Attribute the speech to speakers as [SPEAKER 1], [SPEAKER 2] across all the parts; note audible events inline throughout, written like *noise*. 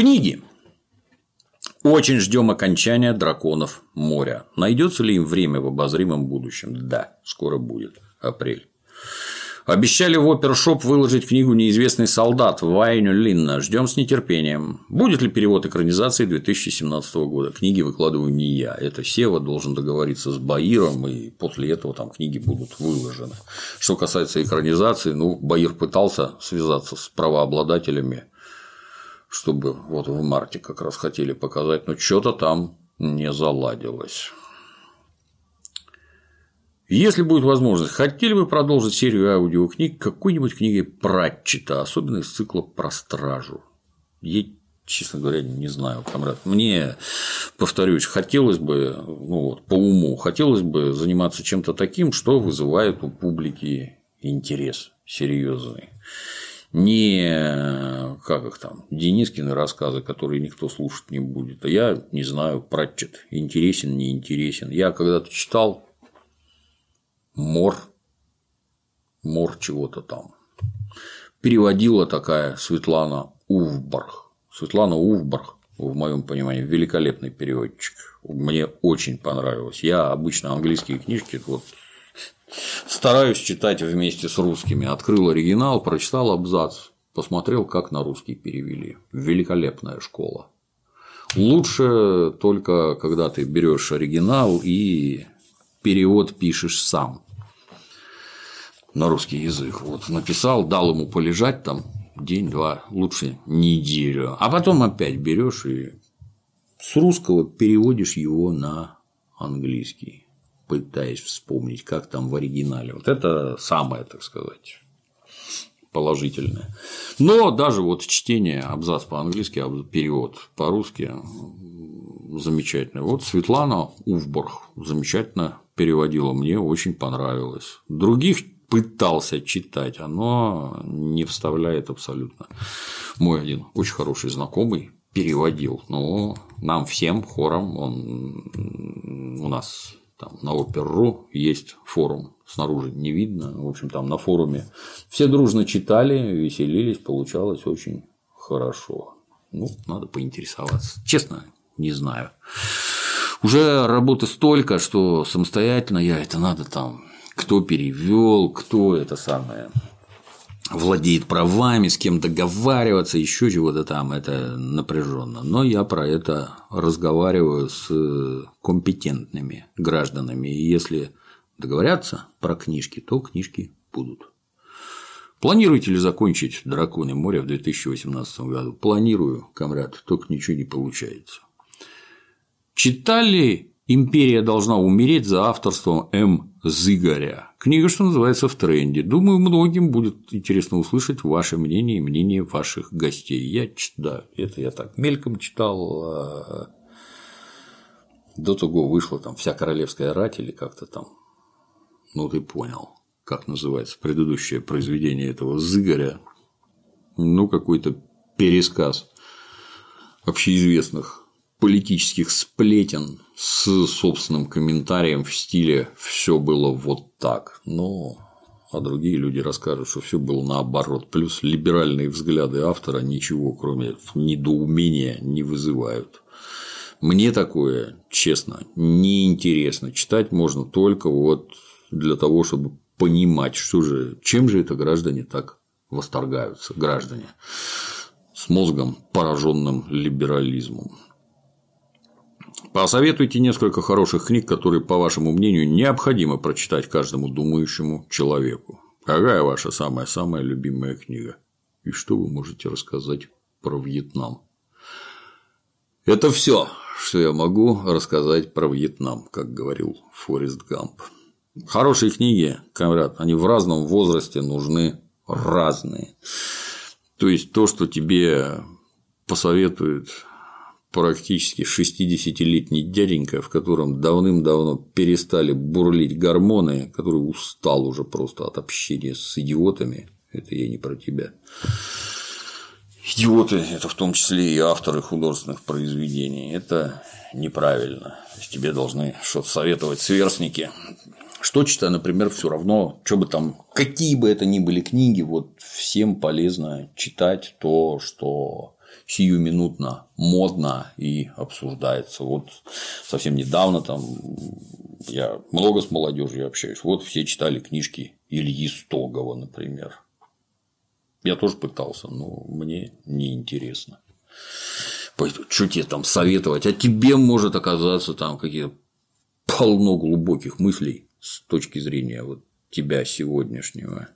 [SPEAKER 1] Книги. Очень ждем окончания драконов моря. Найдется ли им время в обозримом будущем? Да, скоро будет. Апрель. Обещали в опершоп выложить книгу «Неизвестный солдат» Вайню Линна. Ждем с нетерпением. Будет ли перевод экранизации 2017 года? Книги выкладываю не я. Это Сева должен договориться с Баиром, и после этого там книги будут выложены. Что касается экранизации, ну, Баир пытался связаться с правообладателями, чтобы вот в марте как раз хотели показать, но что-то там не заладилось. Если будет возможность, хотели бы продолжить серию аудиокниг какой-нибудь книги Пратчета, особенно из цикла про стражу? Я, честно говоря, не знаю, комрад. Мне, повторюсь, хотелось бы, ну вот, по уму, хотелось бы заниматься чем-то таким, что вызывает у публики интерес серьезный. Не как их там, Денискины рассказы, которые никто слушать не будет. А я не знаю, Пратчет интересен, не интересен. Я когда-то читал мор, мор чего-то там. Переводила такая Светлана Увбарх. Светлана Увбарх, в моем понимании, великолепный переводчик. Мне очень понравилось. Я обычно английские книжки вот стараюсь читать вместе с русскими. Открыл оригинал, прочитал абзац, посмотрел, как на русский перевели. Великолепная школа. Лучше только когда ты берешь оригинал и перевод пишешь сам на русский язык. Вот написал, дал ему полежать там день-два, лучше неделю, а потом опять берешь и с русского переводишь его на английский, пытаясь вспомнить, как там в оригинале. Вот это самое, так сказать, положительное. Но даже вот чтение абзац по-английски, перевод по-русски замечательный. Вот Светлана Увборг замечательно переводила, мне очень понравилось. Других пытался читать, оно не вставляет абсолютно. Мой один очень хороший знакомый переводил, но нам всем хором он у нас там на Опер.ру есть форум, снаружи не видно, в общем, там на форуме все дружно читали, веселились, получалось очень хорошо. Ну, надо поинтересоваться. Честно, не знаю. Уже работы столько, что самостоятельно я это надо там кто перевел, кто это самое владеет правами, с кем договариваться, еще чего-то там, это напряженно. Но я про это разговариваю с компетентными гражданами. И если договорятся про книжки, то книжки будут. Планируете ли закончить «Драконы моря» в 2018 году? Планирую, комрад, только ничего не получается. Читали «Империя должна умереть» за авторством М. Зыгоря. Книга, что называется, в тренде. Думаю, многим будет интересно услышать ваше мнение и мнение ваших гостей. Я читаю, это я так мельком читал. А, до того вышла там вся королевская рать или как-то там. Ну, ты понял, как называется предыдущее произведение этого Зыгоря. Ну, какой-то пересказ общеизвестных политических сплетен с собственным комментарием в стиле все было вот так. Но а другие люди расскажут, что все было наоборот. Плюс либеральные взгляды автора ничего, кроме недоумения, не вызывают. Мне такое, честно, неинтересно. Читать можно только вот для того, чтобы понимать, что же, чем же это граждане так восторгаются, граждане с мозгом, пораженным либерализмом. Посоветуйте несколько хороших книг, которые, по вашему мнению, необходимо прочитать каждому думающему человеку. Какая ваша самая-самая любимая книга? И что вы можете рассказать про Вьетнам? Это все, что я могу рассказать про Вьетнам, как говорил Форест Гамп. Хорошие книги, комрад, они в разном возрасте нужны разные. То есть то, что тебе посоветует практически 60-летний дяденька, в котором давным-давно перестали бурлить гормоны, который устал уже просто от общения с идиотами. Это я не про тебя. Идиоты – это в том числе и авторы художественных произведений. Это неправильно. То есть тебе должны что-то советовать сверстники. Что читаю, например, все равно, что бы там, какие бы это ни были книги, вот всем полезно читать то, что сиюминутно модно и обсуждается. Вот совсем недавно там я много с молодежью общаюсь. Вот все читали книжки Ильи Стогова, например. Я тоже пытался, но мне неинтересно. Что тебе там советовать? А тебе может оказаться там какие-то полно глубоких мыслей с точки зрения вот тебя сегодняшнего.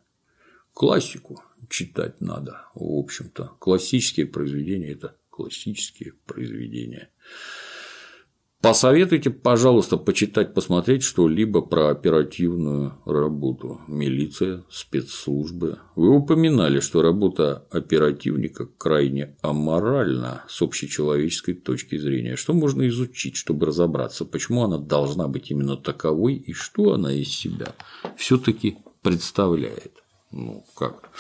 [SPEAKER 1] Классику читать надо, в общем-то. Классические произведения – это классические произведения. Посоветуйте, пожалуйста, почитать, посмотреть что-либо про оперативную работу. Милиция, спецслужбы. Вы упоминали, что работа оперативника крайне аморальна с общечеловеческой точки зрения. Что можно изучить, чтобы разобраться, почему она должна быть именно таковой и что она из себя все-таки представляет? Ну, как?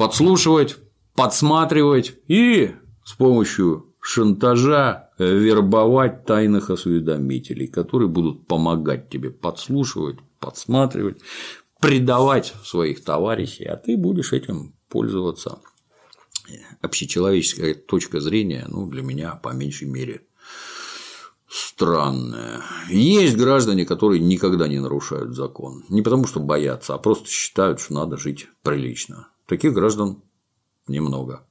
[SPEAKER 1] Подслушивать, подсматривать и с помощью шантажа вербовать тайных осведомителей, которые будут помогать тебе подслушивать, подсматривать, предавать своих товарищей, а ты будешь этим пользоваться. Общечеловеческая точка зрения, ну, для меня, по меньшей мере, странная. Есть граждане, которые никогда не нарушают закон. Не потому, что боятся, а просто считают, что надо жить прилично. Таких граждан немного.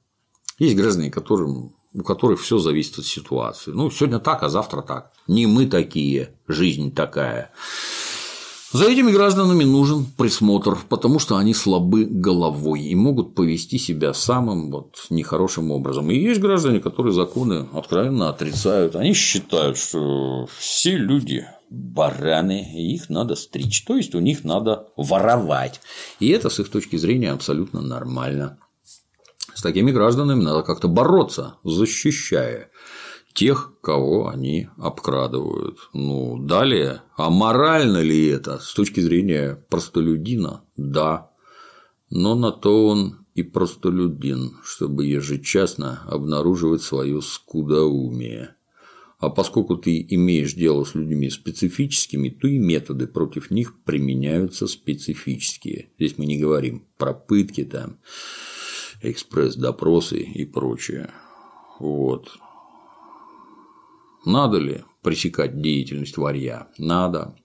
[SPEAKER 1] Есть граждане, которым у которых все зависит от ситуации. Ну, сегодня так, а завтра так. Не мы такие, жизнь такая. За этими гражданами нужен присмотр, потому что они слабы головой и могут повести себя самым вот нехорошим образом. И есть граждане, которые законы откровенно отрицают. Они считают, что все люди бараны, их надо стричь, то есть у них надо воровать. И это с их точки зрения абсолютно нормально. С такими гражданами надо как-то бороться, защищая тех, кого они обкрадывают. Ну, далее, а морально ли это с точки зрения простолюдина? Да. Но на то он и простолюдин, чтобы ежечасно обнаруживать свое скудоумие. А поскольку ты имеешь дело с людьми специфическими, то и методы против них применяются специфические. Здесь мы не говорим про пытки там, экспресс-допросы и прочее. Вот. Надо ли пресекать деятельность варья? Надо.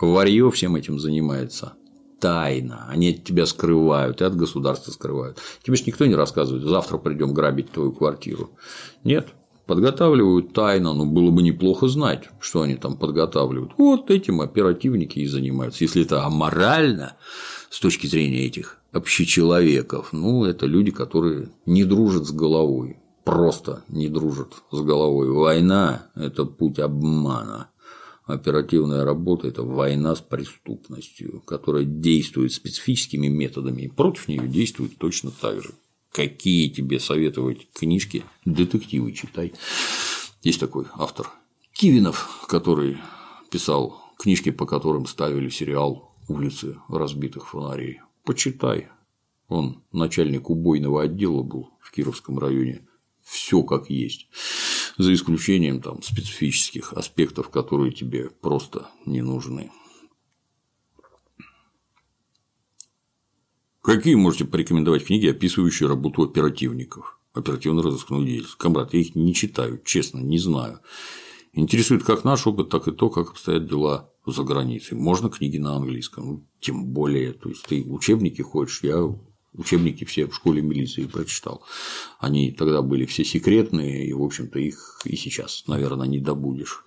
[SPEAKER 1] Варье всем этим занимается тайно, они от тебя скрывают и от государства скрывают. Тебе же никто не рассказывает, завтра придем грабить твою квартиру. Нет, подготавливают тайно, но было бы неплохо знать, что они там подготавливают. Вот этим оперативники и занимаются. Если это аморально с точки зрения этих общечеловеков. Ну, это люди, которые не дружат с головой, просто не дружат с головой. Война – это путь обмана. Оперативная работа – это война с преступностью, которая действует специфическими методами, и против нее действует точно так же. Какие тебе советовать книжки? Детективы читай. Есть такой автор Кивинов, который писал книжки, по которым ставили сериал «Улицы разбитых фонарей». Почитай. Он начальник убойного отдела был в Кировском районе. Все как есть. За исключением там специфических аспектов, которые тебе просто не нужны. Какие можете порекомендовать книги, описывающие работу оперативников? Оперативно-розыскную деятельность. Камрад, я их не читаю, честно, не знаю. Интересует как наш опыт, так и то, как обстоят дела за границей. Можно книги на английском, ну, тем более, то есть ты учебники хочешь, я учебники все в школе милиции прочитал. Они тогда были все секретные, и, в общем-то, их и сейчас, наверное, не добудешь.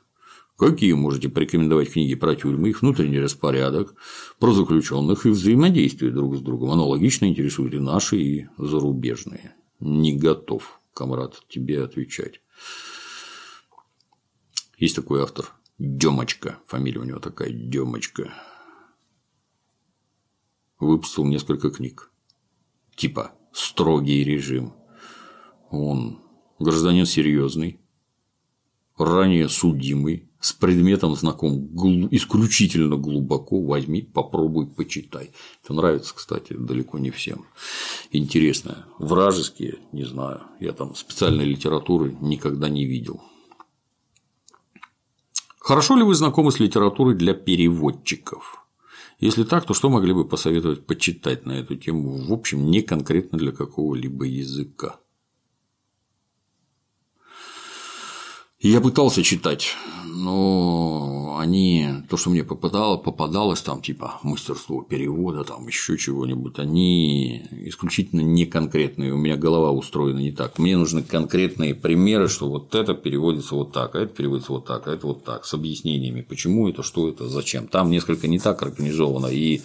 [SPEAKER 1] Какие можете порекомендовать книги про тюрьмы, их внутренний распорядок, про заключенных и взаимодействие друг с другом? Аналогично интересуют и наши, и зарубежные. Не готов, комрад, тебе отвечать. Есть такой автор Демочка, фамилия у него такая Демочка. Выпустил несколько книг. Типа строгий режим. Он гражданин серьезный, ранее судимый, с предметом знаком гл... исключительно глубоко, возьми, попробуй, почитай. Это нравится, кстати, далеко не всем. Интересно. Вражеские, не знаю, я там специальной литературы никогда не видел. Хорошо ли вы знакомы с литературой для переводчиков? Если так, то что могли бы посоветовать почитать на эту тему, в общем, не конкретно для какого-либо языка? Я пытался читать, но они, то, что мне попадало, попадалось там, типа мастерство перевода, там еще чего-нибудь, они исключительно не конкретные. У меня голова устроена не так. Мне нужны конкретные примеры, что вот это переводится вот так, а это переводится вот так, а это вот так, с объяснениями, почему это, что это, зачем. Там несколько не так организовано, и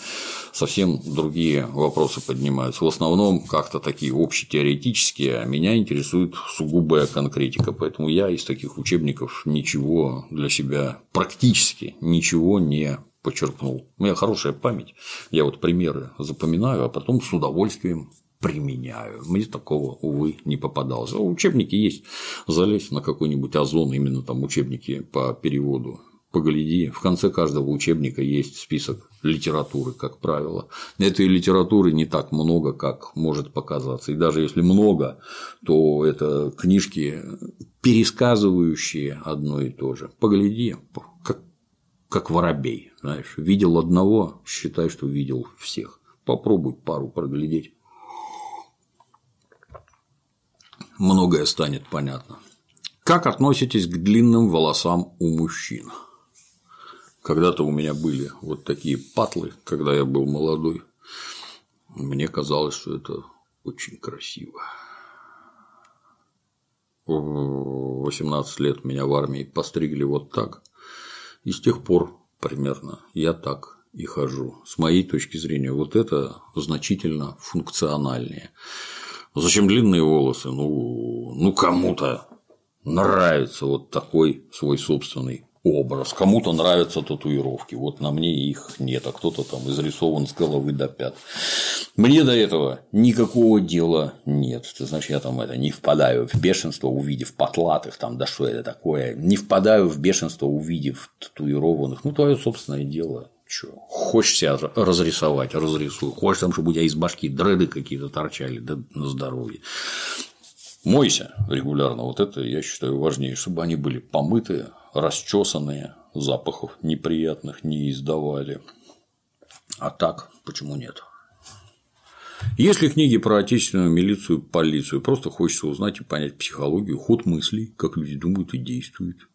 [SPEAKER 1] совсем другие вопросы поднимаются. В основном как-то такие общетеоретические, а меня интересует сугубая конкретика, поэтому я из таких учебников ничего для себя практически ничего не почерпнул. У меня хорошая память, я вот примеры запоминаю, а потом с удовольствием применяю. Мне такого, увы, не попадалось. А учебники есть. Залезь на какой-нибудь озон, именно там учебники по переводу погляди, в конце каждого учебника есть список литературы, как правило. Этой литературы не так много, как может показаться. И даже если много, то это книжки, пересказывающие одно и то же. Погляди, как, воробей, знаешь, видел одного, считай, что видел всех. Попробуй пару проглядеть. Многое станет понятно. Как относитесь к длинным волосам у мужчин? Когда-то у меня были вот такие патлы, когда я был молодой. Мне казалось, что это очень красиво. В 18 лет меня в армии постригли вот так. И с тех пор примерно я так и хожу. С моей точки зрения, вот это значительно функциональнее. Зачем длинные волосы? Ну, ну кому-то нравится вот такой свой собственный образ. Кому-то нравятся татуировки, вот на мне их нет, а кто-то там изрисован с головы до пят. Мне до этого никакого дела нет. Ты знаешь, я там это не впадаю в бешенство, увидев потлатых, там, да что это такое, не впадаю в бешенство, увидев татуированных. Ну, твое собственное дело. Чё? Хочешь себя разрисовать, разрисуй. Хочешь там, чтобы у тебя из башки дреды какие-то торчали, да на здоровье. Мойся регулярно. Вот это я считаю важнее, чтобы они были помытые, расчесанные, запахов неприятных не издавали. А так, почему нет? Если книги про отечественную милицию, полицию, просто хочется узнать и понять психологию, ход мыслей, как люди думают и действуют.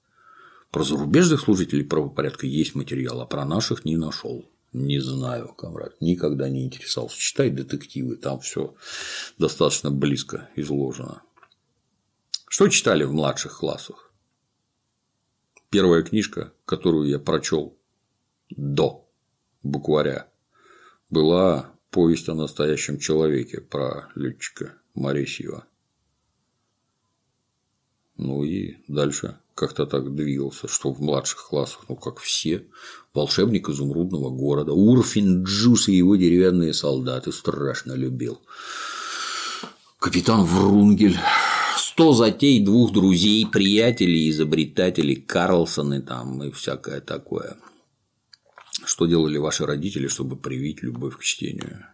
[SPEAKER 1] Про зарубежных служителей правопорядка есть материал, а про наших не нашел. Не знаю, комрад, никогда не интересовался. Читай детективы, там все достаточно близко изложено. Что читали в младших классах? Первая книжка, которую я прочел до букваря, была повесть о настоящем человеке про летчика Моресьева. Ну и дальше как-то так двигался, что в младших классах, ну как все, волшебник изумрудного города, Урфин Джус и его деревянные солдаты страшно любил. Капитан Врунгель сто затей двух друзей, приятелей, изобретателей, Карлсоны там и всякое такое. Что делали ваши родители, чтобы привить любовь к чтению?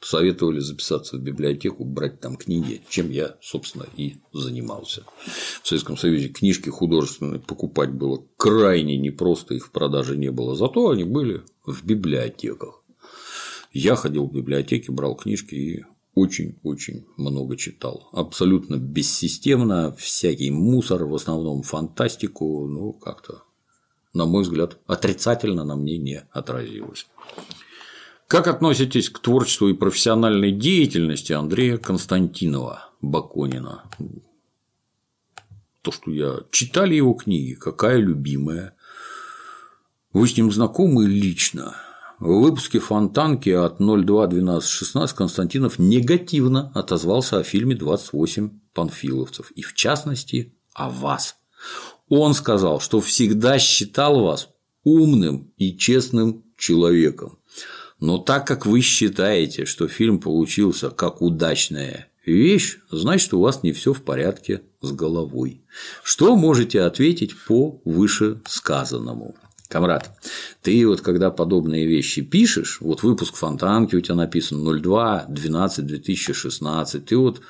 [SPEAKER 1] Советовали записаться в библиотеку, брать там книги, чем я, собственно, и занимался. В Советском Союзе книжки художественные покупать было крайне непросто, их в продаже не было, зато они были в библиотеках. Я ходил в библиотеки, брал книжки и очень-очень много читал. Абсолютно бессистемно, всякий мусор, в основном фантастику, ну, как-то, на мой взгляд, отрицательно на мне не отразилось. Как относитесь к творчеству и профессиональной деятельности Андрея Константинова Баконина? То, что я читали его книги, какая любимая. Вы с ним знакомы лично? В выпуске «Фонтанки» от 02.12.16 Константинов негативно отозвался о фильме «28 панфиловцев» и, в частности, о вас. Он сказал, что всегда считал вас умным и честным человеком. Но так как вы считаете, что фильм получился как удачная вещь, значит, у вас не все в порядке с головой. Что можете ответить по вышесказанному? Камрад, ты вот когда подобные вещи пишешь, вот выпуск Фонтанки у тебя написан 02 12 2016, ты вот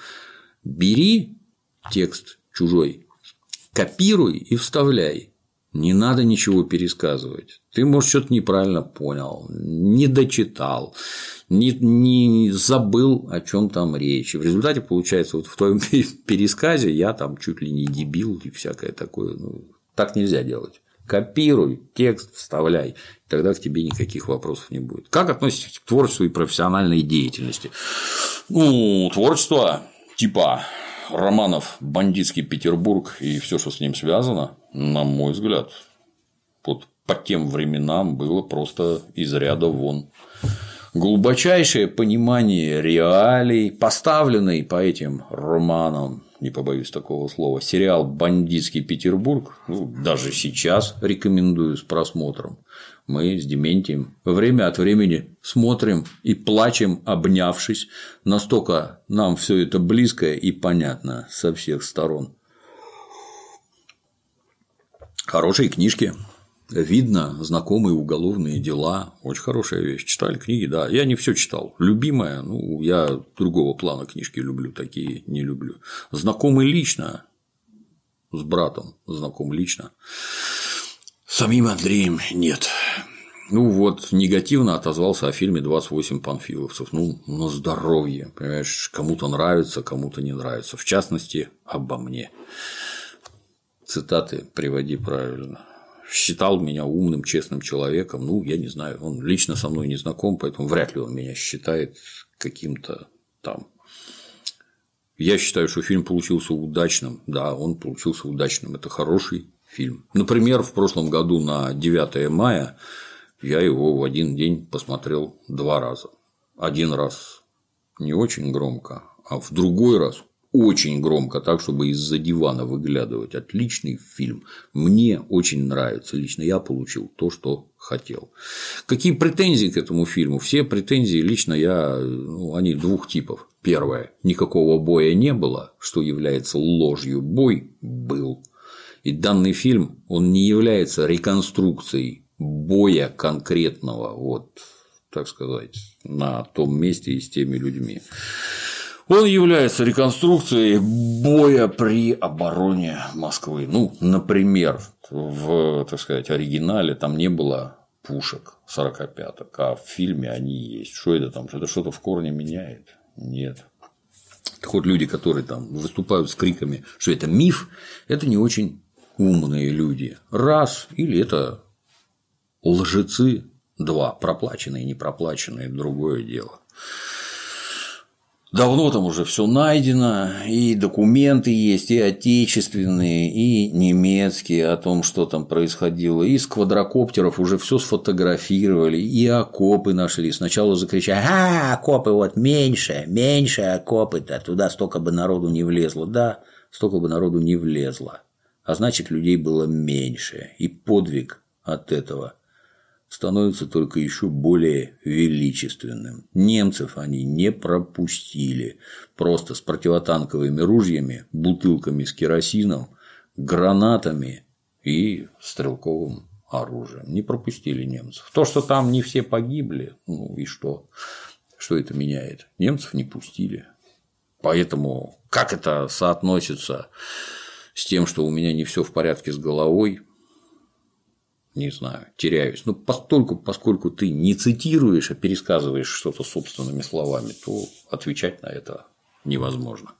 [SPEAKER 1] бери текст чужой, копируй и вставляй. Не надо ничего пересказывать. Ты, может, что-то неправильно понял, не дочитал, не, не забыл, о чем там речь. В результате, получается, вот в твоем *laughs* пересказе я там чуть ли не дебил и всякое такое. Ну, так нельзя делать. Копируй, текст вставляй, тогда к тебе никаких вопросов не будет. Как относитесь к творчеству и профессиональной деятельности? Ну, творчество типа романов «Бандитский Петербург» и все, что с ним связано, на мой взгляд, вот по тем временам было просто из ряда вон. Глубочайшее понимание реалий, поставленный по этим романам, не побоюсь такого слова, сериал «Бандитский Петербург», ну, даже сейчас рекомендую с просмотром. Мы с Дементием время от времени смотрим и плачем, обнявшись, настолько нам все это близко и понятно со всех сторон. Хорошие книжки, видно знакомые уголовные дела. Очень хорошая вещь. Читали книги, да. Я не все читал. Любимая, ну, я другого плана книжки люблю, такие не люблю. Знакомый лично, с братом знаком лично. Самим Андреем нет. Ну вот, негативно отозвался о фильме «28 панфиловцев». Ну, на здоровье, понимаешь, кому-то нравится, кому-то не нравится. В частности, обо мне. Цитаты приводи правильно считал меня умным, честным человеком. Ну, я не знаю, он лично со мной не знаком, поэтому вряд ли он меня считает каким-то там. Я считаю, что фильм получился удачным. Да, он получился удачным. Это хороший фильм. Например, в прошлом году на 9 мая я его в один день посмотрел два раза. Один раз не очень громко, а в другой раз очень громко, так, чтобы из-за дивана выглядывать. Отличный фильм. Мне очень нравится. Лично я получил то, что хотел. Какие претензии к этому фильму? Все претензии лично я, ну, они двух типов. Первое. Никакого боя не было, что является ложью. Бой был. И данный фильм, он не является реконструкцией боя конкретного, вот, так сказать, на том месте и с теми людьми. Он является реконструкцией боя при обороне Москвы. Ну, например, в, так сказать, оригинале там не было пушек 45-ок, а в фильме они есть. Что это там? Это что-то в корне меняет? Нет. Вот, люди, которые там выступают с криками, что это миф, это не очень умные люди. Раз, или это лжецы, два, проплаченные не проплаченные, другое дело. Давно там уже все найдено, и документы есть, и отечественные, и немецкие о том, что там происходило. И с квадрокоптеров уже все сфотографировали, и окопы нашли. Сначала закричали, а, окопы вот меньше, меньше окопы-то, туда столько бы народу не влезло. Да, столько бы народу не влезло. А значит, людей было меньше. И подвиг от этого становится только еще более величественным. Немцев они не пропустили. Просто с противотанковыми ружьями, бутылками с керосином, гранатами и стрелковым оружием. Не пропустили немцев. То, что там не все погибли, ну и что? Что это меняет? Немцев не пустили. Поэтому как это соотносится с тем, что у меня не все в порядке с головой, не знаю, теряюсь. Но постольку, поскольку ты не цитируешь, а пересказываешь что-то собственными словами, то отвечать на это невозможно.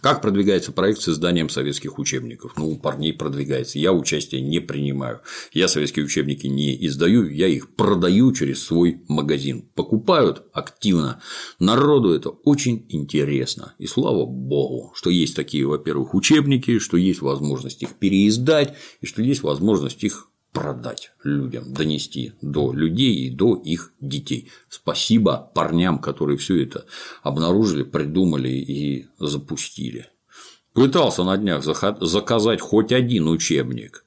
[SPEAKER 1] Как продвигается проект с изданием советских учебников? Ну, у парней продвигается. Я участие не принимаю. Я советские учебники не издаю, я их продаю через свой магазин. Покупают активно. Народу это очень интересно. И слава богу, что есть такие, во-первых, учебники, что есть возможность их переиздать, и что есть возможность их продать людям, донести до людей и до их детей. Спасибо парням, которые все это обнаружили, придумали и запустили. Пытался на днях заказать хоть один учебник.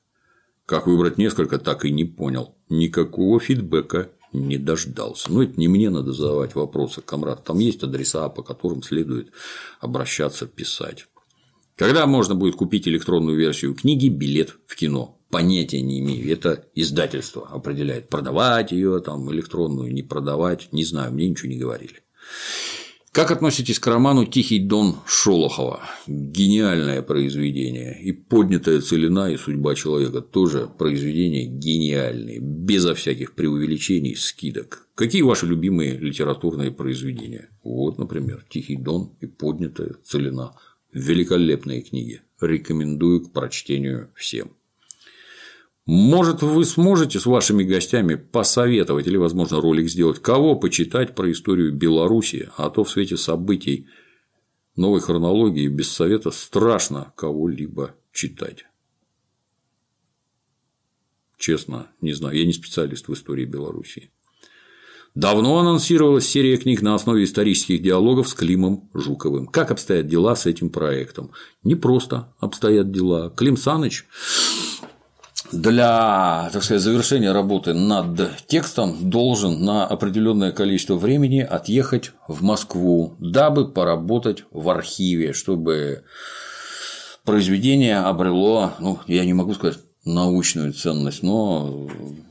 [SPEAKER 1] Как выбрать несколько, так и не понял. Никакого фидбэка не дождался. Но это не мне надо задавать вопросы, комрад. Там есть адреса, по которым следует обращаться, писать. Когда можно будет купить электронную версию книги «Билет в кино»? Понятия не имею. Это издательство определяет, продавать ее там электронную, не продавать, не знаю, мне ничего не говорили. Как относитесь к роману «Тихий дон» Шолохова? Гениальное произведение. И «Поднятая целина» и «Судьба человека» тоже произведения гениальные, безо всяких преувеличений, скидок. Какие ваши любимые литературные произведения? Вот, например, «Тихий дон» и «Поднятая целина». Великолепные книги. Рекомендую к прочтению всем. Может, вы сможете с вашими гостями посоветовать или, возможно, ролик сделать, кого почитать про историю Беларуси, а то в свете событий новой хронологии без совета страшно кого-либо читать. Честно, не знаю, я не специалист в истории Беларуси. Давно анонсировалась серия книг на основе исторических диалогов с Климом Жуковым. Как обстоят дела с этим проектом? Не просто обстоят дела. Клим Саныч для, так сказать, завершения работы над текстом должен на определенное количество времени отъехать в Москву, дабы поработать в архиве, чтобы произведение обрело, ну, я не могу сказать научную ценность, но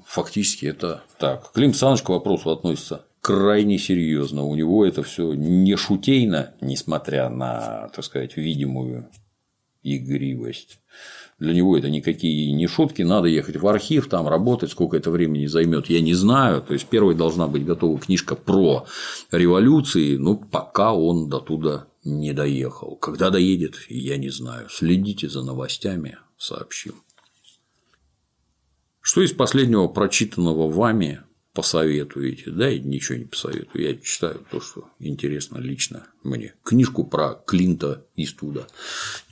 [SPEAKER 1] фактически это так. Клим Саныч к вопросу относится крайне серьезно. У него это все не шутейно, несмотря на, так сказать, видимую игривость. Для него это никакие не шутки, надо ехать в архив, там работать, сколько это времени займет, я не знаю. То есть, первой должна быть готова книжка про революции, но пока он до туда не доехал. Когда доедет, я не знаю. Следите за новостями, сообщим. Что из последнего прочитанного вами посоветуете, да, и ничего не посоветую. Я читаю то, что интересно лично мне. Книжку про Клинта Иствуда.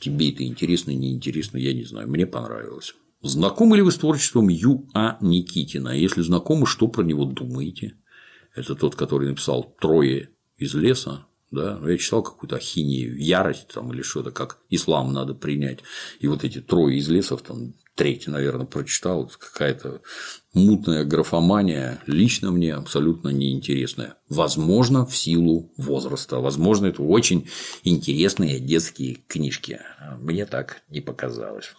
[SPEAKER 1] Тебе это интересно, неинтересно, я не знаю. Мне понравилось. Знакомы ли вы с творчеством Ю. А. Никитина? Если знакомы, что про него думаете? Это тот, который написал «Трое из леса», да, я читал какую-то ахинею, ярость там или что-то, как ислам надо принять. И вот эти трое из лесов, там третий, наверное, прочитал, какая-то мутная графомания, лично мне абсолютно неинтересная. Возможно, в силу возраста, возможно, это очень интересные детские книжки. Мне так не показалось.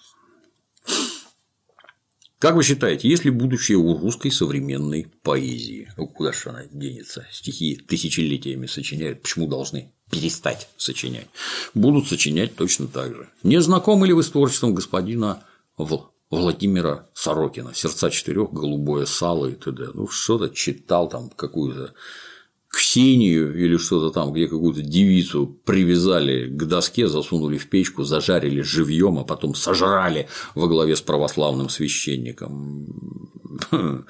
[SPEAKER 1] Как вы считаете, есть ли будущее у русской современной поэзии? Ну, куда же она денется? Стихи тысячелетиями сочиняют, почему должны перестать сочинять? Будут сочинять точно так же. Не знакомы ли вы с творчеством господина Владимира Сорокина «Сердца четырех», «Голубое сало» и т.д. Ну, что-то читал там какую-то Ксению или что-то там, где какую-то девицу привязали к доске, засунули в печку, зажарили живьем, а потом сожрали во главе с православным священником. *laughs*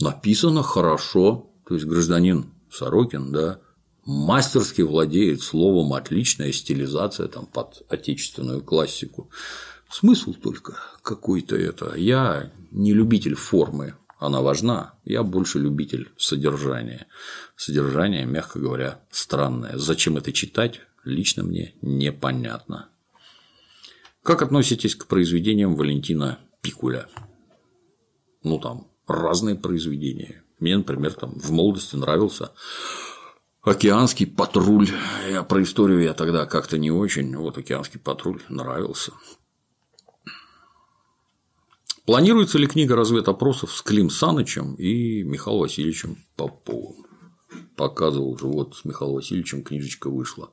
[SPEAKER 1] Написано хорошо, то есть гражданин Сорокин, да, мастерски владеет словом отличная стилизация там под отечественную классику. Смысл только какой-то это. Я не любитель формы, она важна. Я больше любитель содержания. Содержание, мягко говоря, странное. Зачем это читать, лично мне непонятно. Как относитесь к произведениям Валентина Пикуля? Ну, там разные произведения. Мне, например, там в молодости нравился Океанский патруль. Я про историю я тогда как-то не очень. Вот океанский патруль нравился. Планируется ли книга разведопросов с Клим Санычем и Михаилом Васильевичем Поповым? Показывал же, вот с Михаилом Васильевичем книжечка вышла.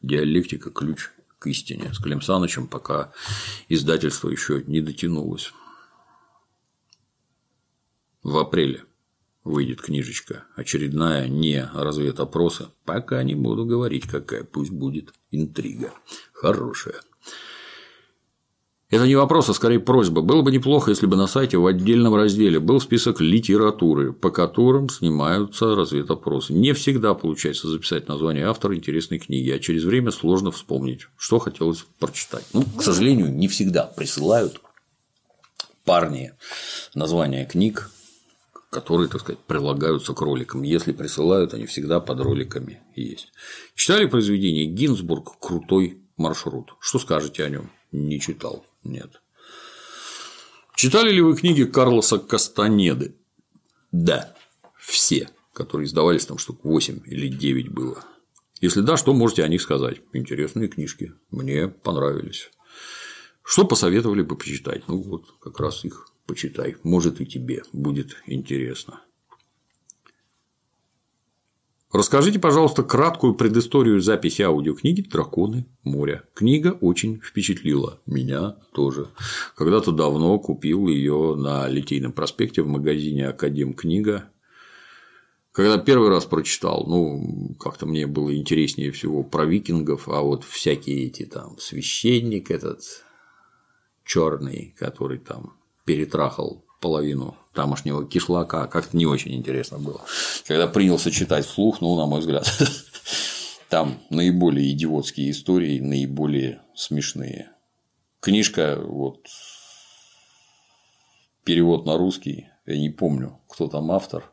[SPEAKER 1] Диалектика – ключ к истине. С Клим Санычем пока издательство еще не дотянулось. В апреле выйдет книжечка, очередная не разведопроса. Пока не буду говорить, какая, пусть будет интрига. Хорошая. Это не вопрос, а скорее просьба. Было бы неплохо, если бы на сайте в отдельном разделе был список литературы, по которым снимаются разведопросы. Не всегда получается записать название автора интересной книги, а через время сложно вспомнить, что хотелось прочитать. Ну, к сожалению, не всегда присылают парни названия книг, которые, так сказать, прилагаются к роликам. Если присылают, они всегда под роликами есть. Читали произведение Гинзбург «Крутой маршрут». Что скажете о нем? Не читал. Нет. Читали ли вы книги Карлоса Кастанеды? Да, все, которые издавались там штук 8 или 9 было. Если да, что можете о них сказать? Интересные книжки, мне понравились. Что посоветовали бы почитать? Ну вот, как раз их почитай. Может и тебе будет интересно. Расскажите, пожалуйста, краткую предысторию записи аудиокниги «Драконы моря». Книга очень впечатлила меня тоже. Когда-то давно купил ее на Литейном проспекте в магазине Академ книга. Когда первый раз прочитал, ну, как-то мне было интереснее всего про викингов, а вот всякие эти там священник этот черный, который там перетрахал половину тамошнего кишлака, как-то не очень интересно было. Когда принялся читать вслух, ну, на мой взгляд, *laughs* там наиболее идиотские истории, наиболее смешные. Книжка, вот, перевод на русский, я не помню, кто там автор,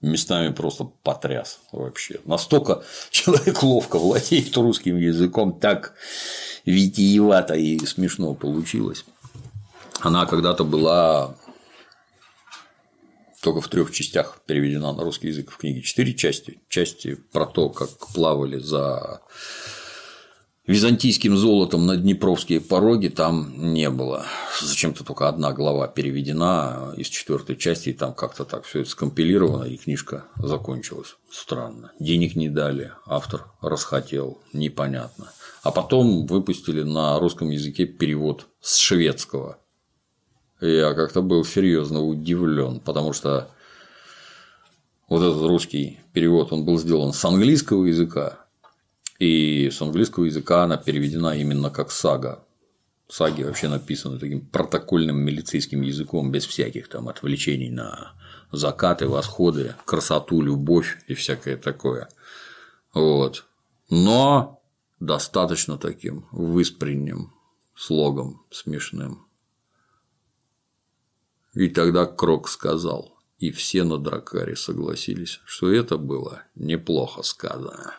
[SPEAKER 1] местами просто потряс вообще. Настолько *laughs* человек ловко владеет русским языком, так витиевато и смешно получилось. Она когда-то была только в трех частях переведена на русский язык в книге. Четыре части. Части про то, как плавали за византийским золотом на Днепровские пороги там не было. Зачем-то только одна глава переведена из четвертой части, и там как-то так все это скомпилировано, и книжка закончилась. Странно. Денег не дали, автор расхотел, непонятно. А потом выпустили на русском языке перевод с шведского я как-то был серьезно удивлен, потому что вот этот русский перевод, он был сделан с английского языка, и с английского языка она переведена именно как сага. Саги вообще написаны таким протокольным милицейским языком, без всяких там отвлечений на закаты, восходы, красоту, любовь и всякое такое. Вот. Но достаточно таким выспренним слогом смешным. И тогда Крок сказал, и все на Дракаре согласились, что это было неплохо сказано.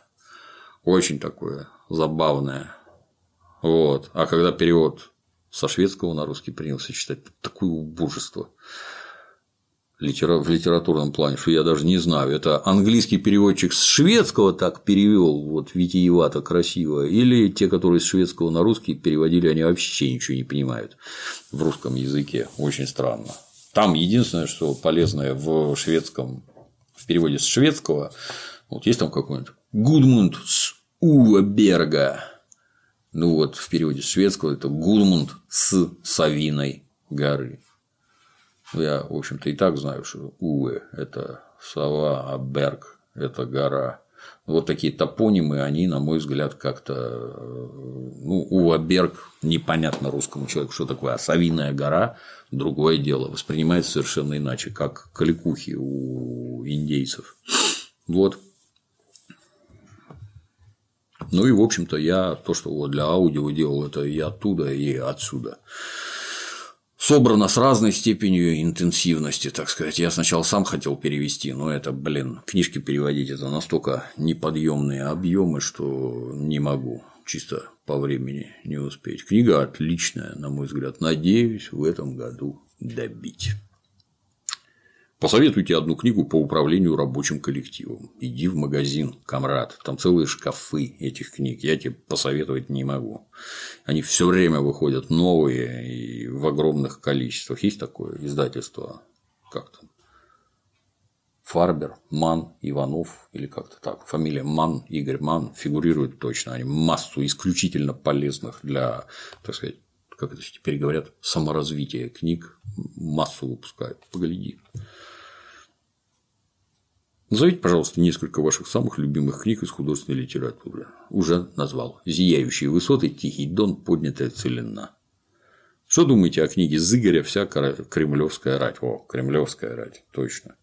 [SPEAKER 1] Очень такое забавное. Вот. А когда перевод со шведского на русский принялся читать, такое убожество в литературном плане, что я даже не знаю, это английский переводчик с шведского так перевел, вот витиевато, красиво, или те, которые с шведского на русский переводили, они вообще ничего не понимают в русском языке. Очень странно. Там единственное, что полезное в шведском, в переводе с шведского, вот есть там какой-нибудь Гудмунд с Уаберга. Ну вот в переводе с шведского это Гудмунд с Савиной горы. Ну, я, в общем-то, и так знаю, что Уэ – это сова, а Берг – это гора. Вот такие топонимы, они, на мой взгляд, как-то. Ну, Уаберг непонятно русскому человеку, что такое, а гора другое дело, воспринимается совершенно иначе, как каликухи у индейцев. Вот. Ну и, в общем-то, я то, что вот для аудио делал, это и оттуда, и отсюда. Собрано с разной степенью интенсивности, так сказать. Я сначала сам хотел перевести, но это, блин, книжки переводить это настолько неподъемные объемы, что не могу чисто по времени не успеть. Книга отличная, на мой взгляд. Надеюсь в этом году добить. Посоветуйте одну книгу по управлению рабочим коллективом. Иди в магазин, комрад. Там целые шкафы этих книг. Я тебе посоветовать не могу. Они все время выходят новые и в огромных количествах. Есть такое издательство? Как там? Фарбер, Ман, Иванов или как-то так. Фамилия Ман, Игорь Ман фигурирует точно. Они массу исключительно полезных для, так сказать, как это теперь говорят, саморазвития книг массу выпускают. Погляди. Назовите, пожалуйста, несколько ваших самых любимых книг из художественной литературы. Уже назвал. «Зияющие высоты», «Тихий дон», «Поднятая целина». Что думаете о книге Зыгоря «Вся кремлевская рать»? О, кремлевская рать, точно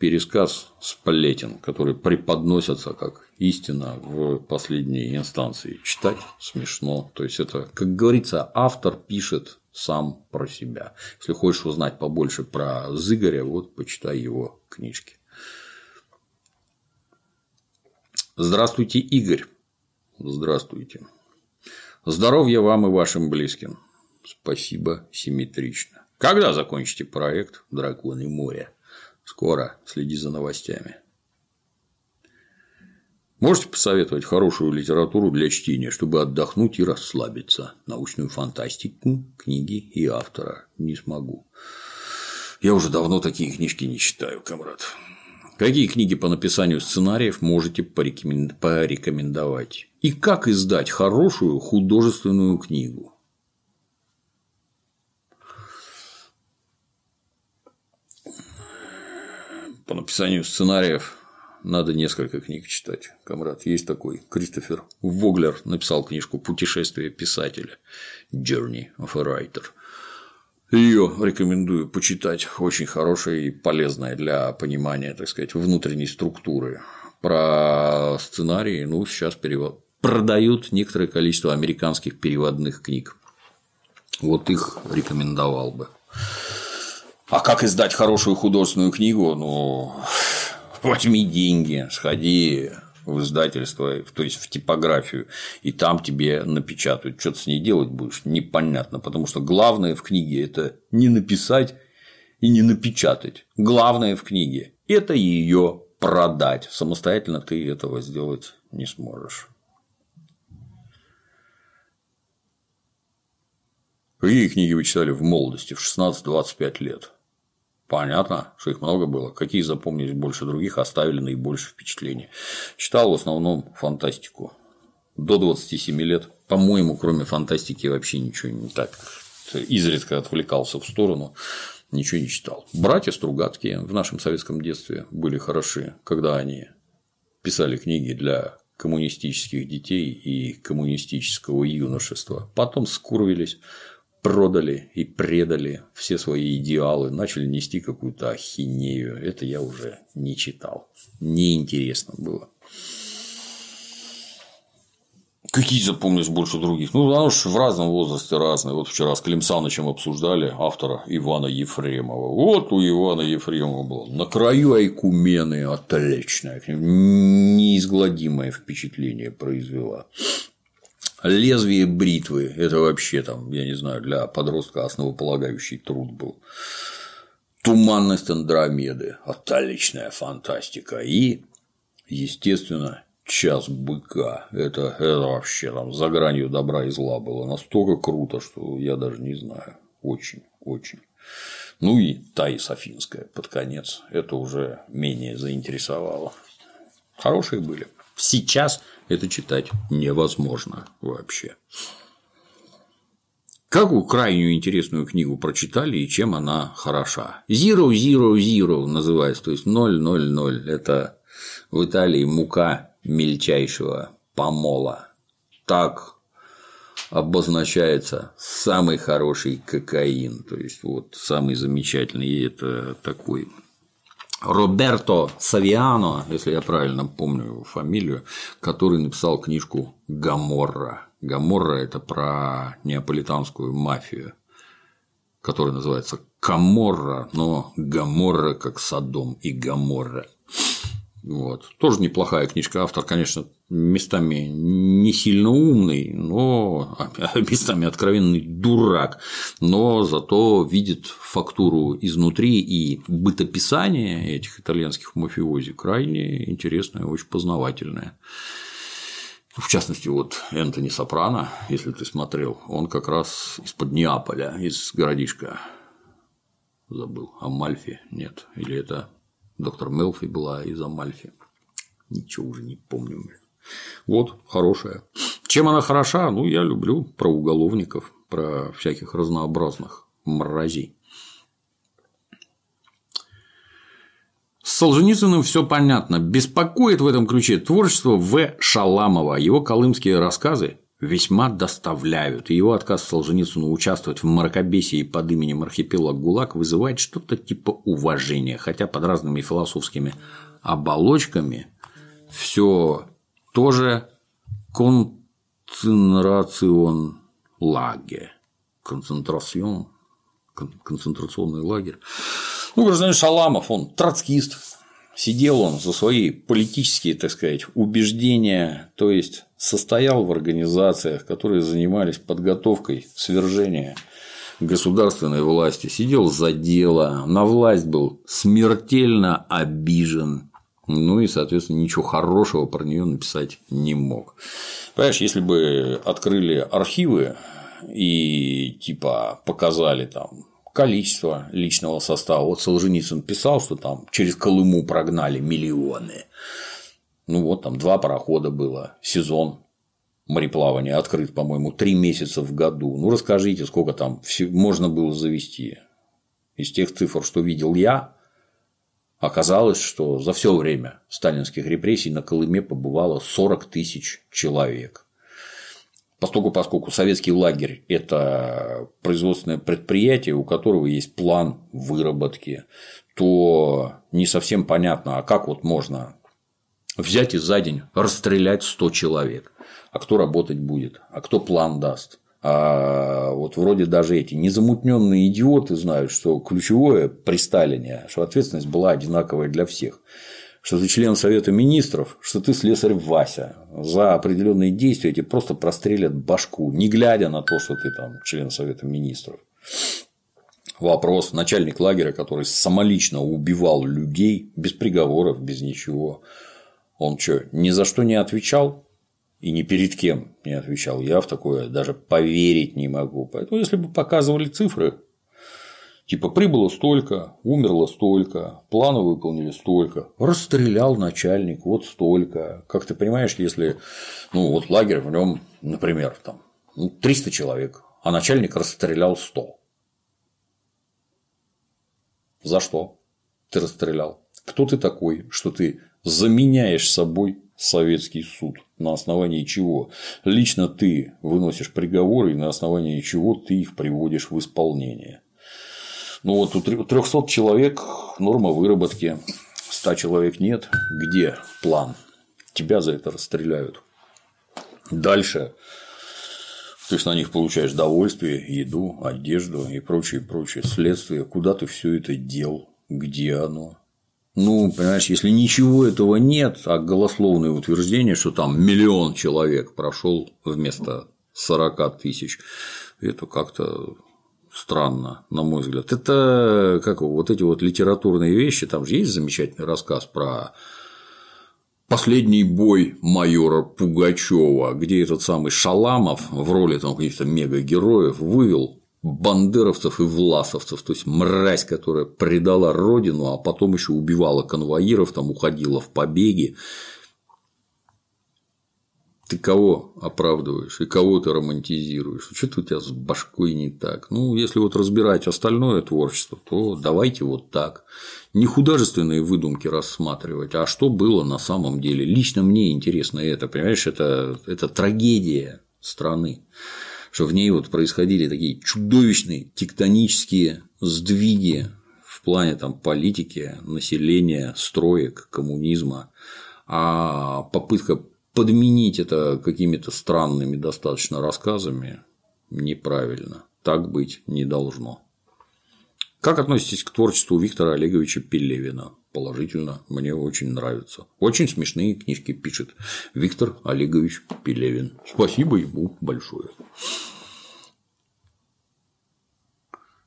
[SPEAKER 1] пересказ сплетен, который преподносятся как истина в последней инстанции. Читать смешно. То есть это, как говорится, автор пишет сам про себя. Если хочешь узнать побольше про Зыгоря, вот почитай его книжки. Здравствуйте, Игорь. Здравствуйте. Здоровья вам и вашим близким. Спасибо симметрично. Когда закончите проект «Драконы моря»? Скоро. Следи за новостями. Можете посоветовать хорошую литературу для чтения, чтобы отдохнуть и расслабиться? Научную фантастику, книги и автора не смогу. Я уже давно такие книжки не читаю, комрад. Какие книги по написанию сценариев можете порекомендовать? И как издать хорошую художественную книгу? По написанию сценариев надо несколько книг читать, комрад. Есть такой Кристофер Воглер написал книжку «Путешествие писателя» Journey of a Writer. Ее рекомендую почитать, очень хорошая и полезная для понимания, так сказать, внутренней структуры. Про сценарии, ну, сейчас перевод... продают некоторое количество американских переводных книг. Вот их рекомендовал бы. А как издать хорошую художественную книгу? Ну, возьми деньги, сходи в издательство, то есть в типографию, и там тебе напечатают. Что ты с ней делать будешь, непонятно, потому что главное в книге – это не написать и не напечатать. Главное в книге – это ее продать. Самостоятельно ты этого сделать не сможешь. Какие книги вы читали в молодости, в 16-25 лет? Понятно, что их много было. Какие запомнились больше других, оставили наибольшее впечатление. Читал в основном фантастику. До 27 лет. По-моему, кроме фантастики вообще ничего не так. Изредка отвлекался в сторону. Ничего не читал. Братья Стругацкие в нашем советском детстве были хороши, когда они писали книги для коммунистических детей и коммунистического юношества. Потом скурвились, продали и предали все свои идеалы, начали нести какую-то ахинею. Это я уже не читал. Неинтересно было. Какие запомнились больше других? Ну, оно же в разном возрасте разные. Вот вчера с Клим Санычем обсуждали автора Ивана Ефремова. Вот у Ивана Ефремова было на краю Айкумены отличное, неизгладимое впечатление произвела. Лезвие бритвы – это вообще там, я не знаю, для подростка основополагающий труд был. Туманность Андромеды – отличная фантастика. И, естественно, час быка. Это, это вообще там за гранью добра и зла было настолько круто, что я даже не знаю. Очень, очень. Ну и Таис Афинская под конец. Это уже менее заинтересовало. Хорошие были. Сейчас это читать невозможно вообще. Какую крайнюю интересную книгу прочитали и чем она хороша? Zero, zero, zero называется, то есть 000. Это в Италии мука мельчайшего помола. Так обозначается самый хороший кокаин, то есть вот самый замечательный, и это такой Роберто Савиано, если я правильно помню его фамилию, который написал книжку «Гаморра». «Гаморра» – это про неаполитанскую мафию, которая называется «Каморра», но «Гаморра» как Содом и «Гаморра». Вот. Тоже неплохая книжка. Автор, конечно, местами не сильно умный, но *laughs* местами откровенный дурак, но зато видит фактуру изнутри и бытописание этих итальянских мафиози крайне интересное, очень познавательное. В частности, вот Энтони Сопрано, если ты смотрел, он как раз из-под Неаполя, из городишка забыл, Амальфи, нет, или это доктор Мелфи была из Амальфи. Ничего уже не помню. Вот, хорошая. Чем она хороша? Ну, я люблю про уголовников, про всяких разнообразных мразей. С Солженицыным все понятно. Беспокоит в этом ключе творчество В. Шаламова. Его колымские рассказы весьма доставляют. И его отказ Солженицыну участвовать в мракобесии под именем архипелаг ГУЛАГ вызывает что-то типа уважения, хотя под разными философскими оболочками все тоже концентрацион лагерь. Концентрацион, концентрационный лагерь. Ну, гражданин Шаламов, он троцкист, сидел он за свои политические, так сказать, убеждения, то есть состоял в организациях, которые занимались подготовкой свержения государственной власти, сидел за дело, на власть был смертельно обижен, ну и, соответственно, ничего хорошего про нее написать не мог. Понимаешь, если бы открыли архивы и типа показали там количество личного состава. Вот Солженицын писал, что там через Колыму прогнали миллионы. Ну вот там два парохода было, сезон мореплавания открыт, по-моему, три месяца в году. Ну расскажите, сколько там можно было завести. Из тех цифр, что видел я, оказалось, что за все время сталинских репрессий на Колыме побывало 40 тысяч человек. Поскольку, поскольку советский лагерь – это производственное предприятие, у которого есть план выработки, то не совсем понятно, а как вот можно взять и за день расстрелять 100 человек. А кто работать будет? А кто план даст? А вот вроде даже эти незамутненные идиоты знают, что ключевое при Сталине, что ответственность была одинаковая для всех что ты член Совета Министров, что ты слесарь Вася. За определенные действия эти просто прострелят башку, не глядя на то, что ты там член Совета Министров. Вопрос. Начальник лагеря, который самолично убивал людей без приговоров, без ничего. Он что, ни за что не отвечал? И ни перед кем не отвечал. Я в такое даже поверить не могу. Поэтому, если бы показывали цифры, Типа прибыло столько, умерло столько, планы выполнили столько, расстрелял начальник вот столько. Как ты понимаешь, если ну вот лагерь в нем, например, там 300 ну, человек, а начальник расстрелял 100. За что ты расстрелял? Кто ты такой, что ты заменяешь собой советский суд? На основании чего? Лично ты выносишь приговоры, и на основании чего ты их приводишь в исполнение. Ну вот у 300 человек норма выработки, 100 человек нет. Где план? Тебя за это расстреляют. Дальше ты же на них получаешь довольствие, еду, одежду и прочее, прочее. Следствие, куда ты все это дел, где оно. Ну, понимаешь, если ничего этого нет, а голословное утверждение, что там миллион человек прошел вместо 40 тысяч, это как-то странно, на мой взгляд. Это как вот эти вот литературные вещи, там же есть замечательный рассказ про последний бой майора Пугачева, где этот самый Шаламов в роли там каких-то мегагероев вывел бандеровцев и власовцев, то есть мразь, которая предала родину, а потом еще убивала конвоиров, там уходила в побеги ты кого оправдываешь и кого ты романтизируешь? Что-то у тебя с башкой не так. Ну, если вот разбирать остальное творчество, то давайте вот так. Не художественные выдумки рассматривать, а что было на самом деле. Лично мне интересно это, понимаешь, это, это трагедия страны, что в ней вот происходили такие чудовищные тектонические сдвиги в плане там, политики, населения, строек, коммунизма, а попытка подменить это какими-то странными достаточно рассказами неправильно. Так быть не должно. Как относитесь к творчеству Виктора Олеговича Пелевина? Положительно, мне очень нравится. Очень смешные книжки пишет Виктор Олегович Пелевин. Спасибо ему большое.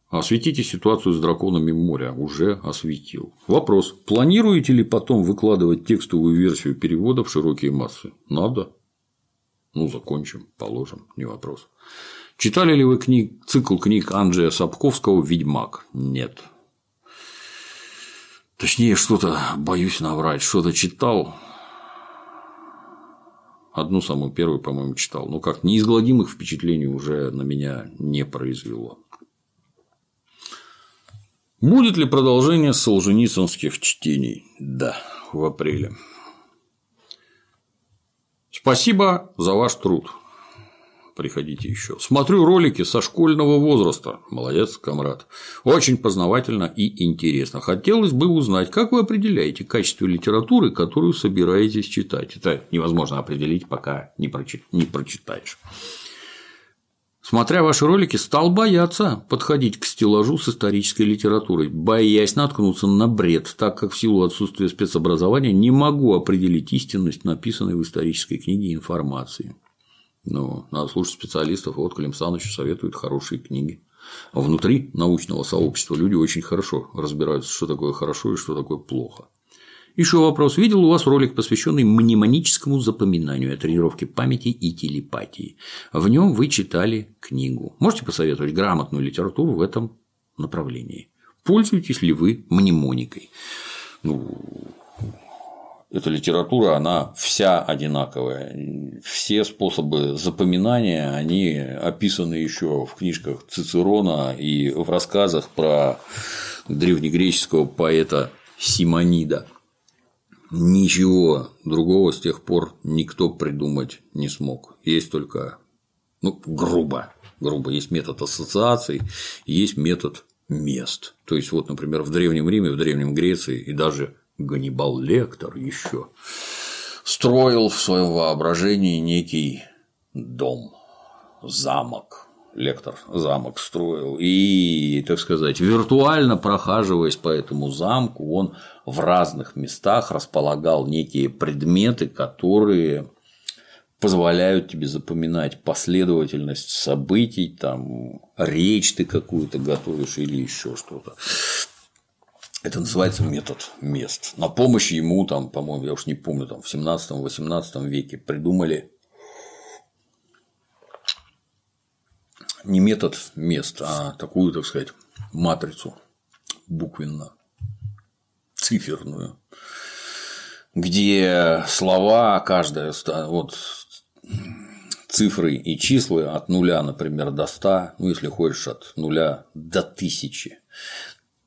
[SPEAKER 1] Осветите ситуацию с драконами моря. Уже осветил. Вопрос. Планируете ли потом выкладывать текстовую версию перевода в широкие массы? Надо. Ну, закончим, положим, не вопрос. Читали ли вы книг, цикл книг Анджея Сапковского «Ведьмак»? Нет. Точнее, что-то, боюсь наврать, что-то читал. Одну самую первую, по-моему, читал. Но как неизгладимых впечатлений уже на меня не произвело. Будет ли продолжение солженицынских чтений? Да, в апреле. Спасибо за ваш труд. Приходите еще. Смотрю ролики со школьного возраста. Молодец, комрад. Очень познавательно и интересно. Хотелось бы узнать, как вы определяете качество литературы, которую собираетесь читать. Это невозможно определить, пока не, прочитаешь смотря ваши ролики, стал бояться подходить к стеллажу с исторической литературой, боясь наткнуться на бред, так как в силу отсутствия спецобразования не могу определить истинность написанной в исторической книге информации. Но надо слушать специалистов, вот Клим Саныч советует хорошие книги. А внутри научного сообщества люди очень хорошо разбираются, что такое хорошо и что такое плохо. Еще вопрос. Видел у вас ролик, посвященный мнемоническому запоминанию о тренировке памяти и телепатии. В нем вы читали книгу. Можете посоветовать грамотную литературу в этом направлении. Пользуетесь ли вы мнемоникой? Ну, эта литература, она вся одинаковая. Все способы запоминания, они описаны еще в книжках Цицерона и в рассказах про древнегреческого поэта Симонида. Ничего другого с тех пор никто придумать не смог. Есть только, ну, грубо, грубо, есть метод ассоциаций, есть метод мест. То есть, вот, например, в Древнем Риме, в Древнем Греции и даже Ганнибал Лектор еще строил в своем воображении некий дом, замок. Лектор замок строил. И, так сказать, виртуально прохаживаясь по этому замку, он в разных местах располагал некие предметы, которые позволяют тебе запоминать последовательность событий, там речь ты какую-то готовишь или еще что-то. Это называется метод мест. На помощь ему, там, по-моему, я уж не помню, там, в 17-18 веке придумали не метод мест, а такую, так сказать, матрицу буквенно циферную, где слова каждая, вот цифры и числа от нуля, например, до 100, ну, если хочешь, от нуля до тысячи,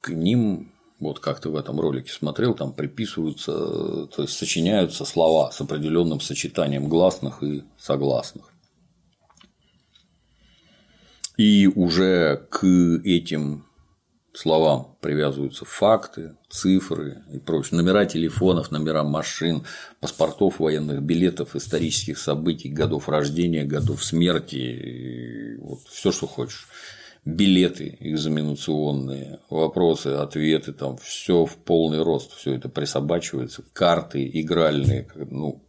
[SPEAKER 1] к ним вот как ты в этом ролике смотрел, там приписываются, то есть сочиняются слова с определенным сочетанием гласных и согласных. И уже к этим словам привязываются факты, цифры и прочее, номера телефонов, номера машин, паспортов, военных билетов, исторических событий, годов рождения, годов смерти, вот все, что хочешь билеты экзаменационные, вопросы, ответы, там все в полный рост, все это присобачивается, карты игральные, ну,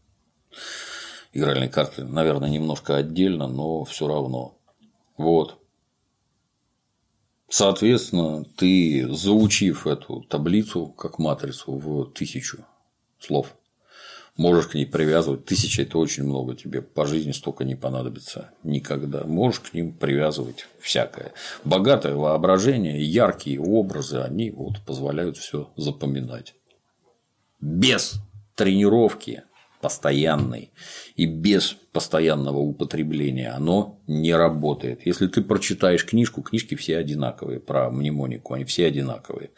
[SPEAKER 1] игральные карты, наверное, немножко отдельно, но все равно. Вот. Соответственно, ты, заучив эту таблицу как матрицу в тысячу слов, Можешь к ней привязывать. Тысяча – это очень много. Тебе по жизни столько не понадобится никогда. Можешь к ним привязывать всякое. Богатое воображение, яркие образы, они вот позволяют все запоминать. Без тренировки постоянной и без постоянного употребления оно не работает. Если ты прочитаешь книжку, книжки все одинаковые про мнемонику, они все одинаковые.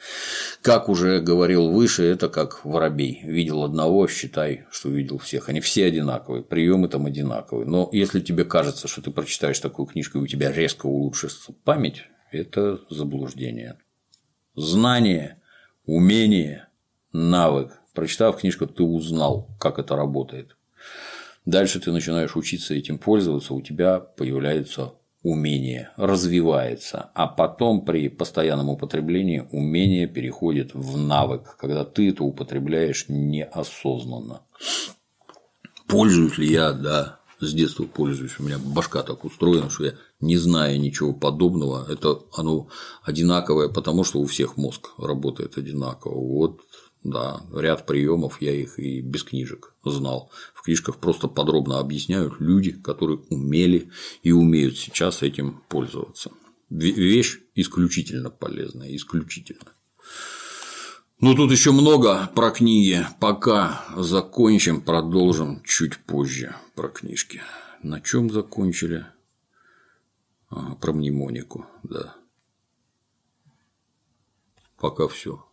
[SPEAKER 1] Как уже говорил выше, это как воробей. Видел одного, считай, что видел всех. Они все одинаковые, приемы там одинаковые. Но если тебе кажется, что ты прочитаешь такую книжку и у тебя резко улучшится память, это заблуждение. Знание, умение, навык Прочитав книжку, ты узнал, как это работает. Дальше ты начинаешь учиться этим пользоваться, у тебя появляется умение, развивается, а потом при постоянном употреблении умение переходит в навык, когда ты это употребляешь неосознанно. Пользуюсь ли я, да, с детства пользуюсь, у меня башка так устроена, что я не знаю ничего подобного, это оно одинаковое, потому что у всех мозг работает одинаково. Вот да, ряд приемов я их и без книжек знал. В книжках просто подробно объясняют люди, которые умели и умеют сейчас этим пользоваться. Вещь исключительно полезная, исключительно. Ну, тут еще много про книги. Пока закончим, продолжим чуть позже про книжки. На чем закончили? Ага, про мнемонику, да. Пока все.